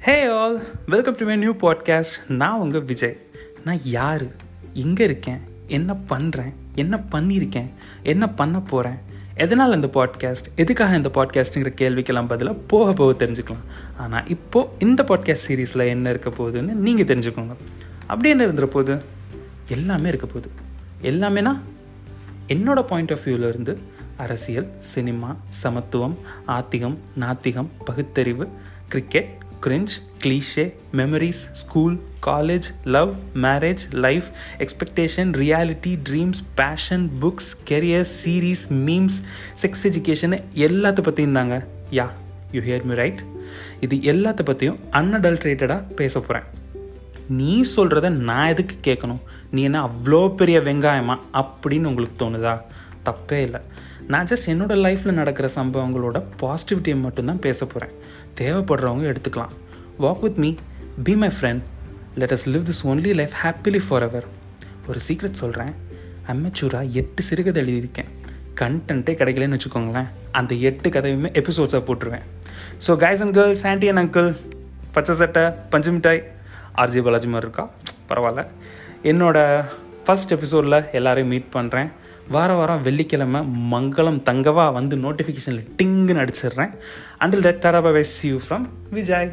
Hey all welcome to my new podcast நான் உங்கள் விஜய். நான் யார்? எங்கே இருக்கேன்? என்ன பண்ணுறேன் என்ன பண்ணியிருக்கேன்? என்ன பண்ண போகிறேன் எதனால் இந்த பாட்காஸ்ட் எதுக்காக இந்த பாட்காஸ்ட்டுங்கிற கேள்விக்கெல்லாம் பதிலாக போக போக தெரிஞ்சுக்கலாம். ஆனால் இப்போது இந்த பாட்காஸ்ட் சீரீஸில் என்ன இருக்க போகுதுன்னு நீங்கள் தெரிஞ்சுக்கோங்க. அப்படி என்ன இருந்துற போகுது எல்லாமே இருக்க போகுது. எல்லாமேனா? என்னோட பாயிண்ட் ஆஃப் வியூவிலேருந்து அரசியல் சினிமா சமத்துவம் ஆத்திகம் நாத்திகம் பகுத்தறிவு cricket cringe cliche memories school college love marriage life expectation reality dreams passion books career series memes sex education எல்லாத்த பற்றியும் தாங்க. Yeah you hear me right இது எல்லாத்த பற்றியும் அன்அடல்ட்ரேட்டடாக பேச போகிறேன் நீ சொல்கிறத நான் எதுக்கு கேட்கணும்? நீ என்ன அவ்வளோ பெரிய வெங்காயமா? அப்படின்னு உங்களுக்கு தோணுதா? தப்பே இல்லை. நான் ஜஸ்ட் என்னோடய லைஃப்பில் நடக்கிற சம்பவங்களோட பாசிட்டிவிட்டியை மட்டும்தான் பேச போகிறேன் தேவைப்படுறவங்க எடுத்துக்கலாம். Walk with me be my friend let us live this only life happily for ever ஒரு சீக்ரெட் சொல்கிறேன் அமெச்சூராக எட்டு சிறுகதை எழுதியிருக்கேன். கண்டென்ட்டே கிடைக்கலன்னு வச்சுக்கோங்களேன். அந்த எட்டு கதையுமே எபிசோட்ஸாக போட்டுருவேன். So guys and girls aunty and uncle பச்சை சட்டை பஞ்சு மிட்டாய் ஆர்ஜி பாலாஜி மாதிரி இருக்கா? பரவாயில்ல. என்னோடய ஃபஸ்ட் எபிசோடில் எல்லோரையும் மீட் பண்ணுறேன் வார வாரம் வெள்ளிக்கிழமை மங்களம் தங்கவா வந்து நோட்டிஃபிகேஷனில் டிங்குன்னு அடிச்சிடுறேன். அண்டில் தட் தரபா சி யூ ஃப்ரம் விஜய்